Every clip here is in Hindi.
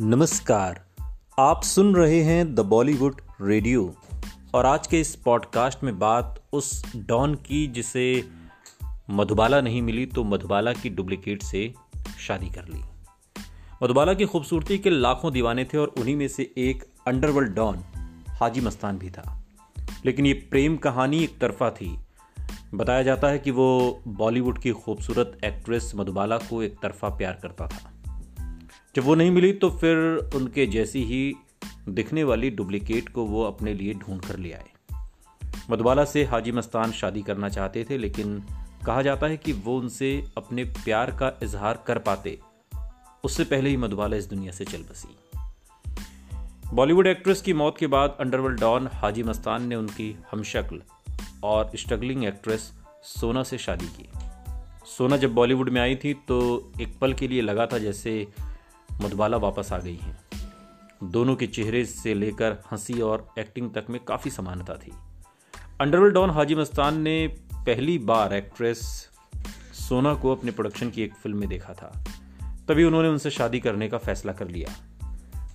नमस्कार। आप सुन रहे हैं द बॉलीवुड रेडियो और आज के इस पॉडकास्ट में बात उस डॉन की जिसे मधुबाला नहीं मिली तो मधुबाला की डुप्लीकेट से शादी कर ली। मधुबाला की खूबसूरती के लाखों दीवाने थे और उन्हीं में से एक अंडरवर्ल्ड डॉन हाजी मस्तान भी था। लेकिन ये प्रेम कहानी एक तरफा थी। बताया जाता है कि वो बॉलीवुड की खूबसूरत एक्ट्रेस मधुबाला को एक तरफा प्यार करता था। जब वो नहीं मिली तो फिर उनके जैसी ही दिखने वाली डुप्लीकेट को वो अपने लिए ढूंढ कर ले आए। मधुबाला से हाजी मस्तान शादी करना चाहते थे, लेकिन कहा जाता है कि वो उनसे अपने प्यार का इजहार कर पाते। उससे पहले ही मधुबाला इस दुनिया से चल बसी। बॉलीवुड एक्ट्रेस की मौत के बाद अंडरवर्ल्ड डॉन हाजी मस्तान ने उनकी हमशक्ल और स्ट्रगलिंग एक्ट्रेस सोना से शादी की। सोना जब बॉलीवुड में आई थी तो एक पल के लिए लगा था जैसे मधुबाला वापस आ गई हैं। दोनों के चेहरे से लेकर हँसी और एक्टिंग तक में काफ़ी समानता थी। अंडरवर्ल्ड डॉन हाजी मस्तान ने पहली बार एक्ट्रेस सोना को अपने प्रोडक्शन की एक फ़िल्म में देखा था। तभी उन्होंने उनसे शादी करने का फैसला कर लिया।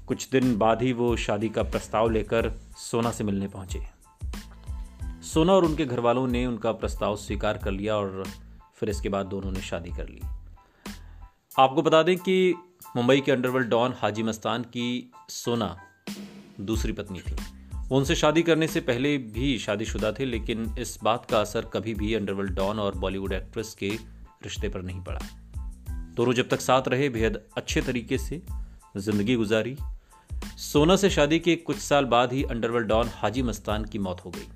कुछ दिन बाद ही वो शादी का प्रस्ताव लेकर सोना से मिलने पहुँचे। सोना और उनके घर वालों ने उनका प्रस्ताव स्वीकार कर लिया और फिर इसके बाद दोनों ने शादी कर ली। आपको बता दें कि मुंबई के अंडरवर्ल्ड डॉन हाजी मस्तान की सोना, दूसरी पत्नी थी। वो उनसे शादी करने से पहले भी शादीशुदा थे, लेकिन इस बात का असर कभी भी अंडरवर्ल्ड डॉन और बॉलीवुड एक्ट्रेस के रिश्ते पर नहीं पड़ा। दोनों जब तक साथ रहे, बेहद अच्छे तरीके से ज़िंदगी गुजारी। सोना से शादी के कुछ साल बाद ही अंडरवर्ल्ड डॉन हाजी मस्तान की मौत हो गई।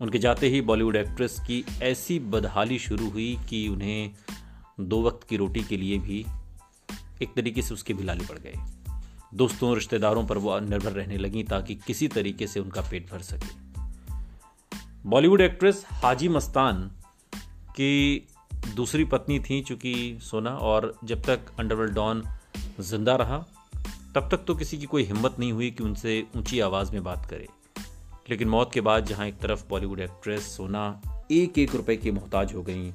उनके जाते ही बॉलीवुड एक्ट्रेस की ऐसी बदहाली शुरू हुई कि उन्हें दो वक्त की रोटी के लिए भी एक तरीके से उसके भिलाले पड़ गए। दोस्तों रिश्तेदारों पर वो निर्भर रहने लगी ताकि किसी तरीके से उनका पेट भर सके। बॉलीवुड एक्ट्रेस हाजी मस्तान की दूसरी पत्नी थी चूँकि सोना, और जब तक अंडरवर्ल्ड डॉन ज़िंदा रहा, तब तक तो किसी की कोई हिम्मत नहीं हुई कि उनसे ऊँची आवाज़ में बात करे। लेकिन मौत के बाद जहाँ एक तरफ़ बॉलीवुड एक्ट्रेस सोना एक एक रुपए की मोहताज हो गई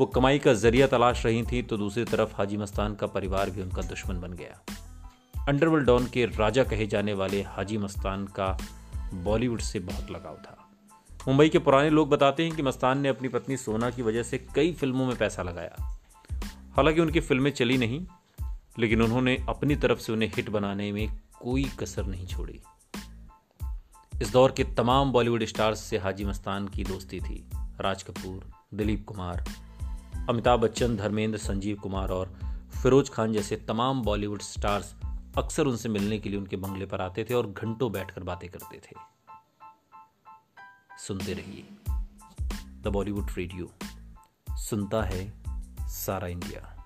वो कमाई का ज़रिया तलाश रही थी तो दूसरी तरफ़ हाजी मस्तान का परिवार भी उनका दुश्मन बन गया। अंडरवर्ल्ड डॉन के राजा कहे जाने वाले हाजी मस्तान का बॉलीवुड से बहुत लगाव था। मुंबई के पुराने लोग बताते हैं कि मस्तान ने अपनी पत्नी सोना की वजह से कई फ़िल्मों में पैसा लगाया। हालाँकि उनकी फ़िल्में चली नहीं, लेकिन उन्होंने अपनी तरफ़ से उन्हें हिट बनाने में कोई कसर नहीं छोड़ी। इस दौर के तमाम बॉलीवुड स्टार्स से हाजी मस्तान की दोस्ती थी। राज कपूर, दिलीप कुमार अमिताभ बच्चन, धर्मेंद्र, संजीव कुमार और फिरोज खान जैसे तमाम बॉलीवुड स्टार्स अक्सर उनसे मिलने के लिए उनके बंगले पर आते थे और घंटों बैठकर बातें करते थे। सुनते रहिए द बॉलीवुड रेडियो। सुनता है सारा इंडिया।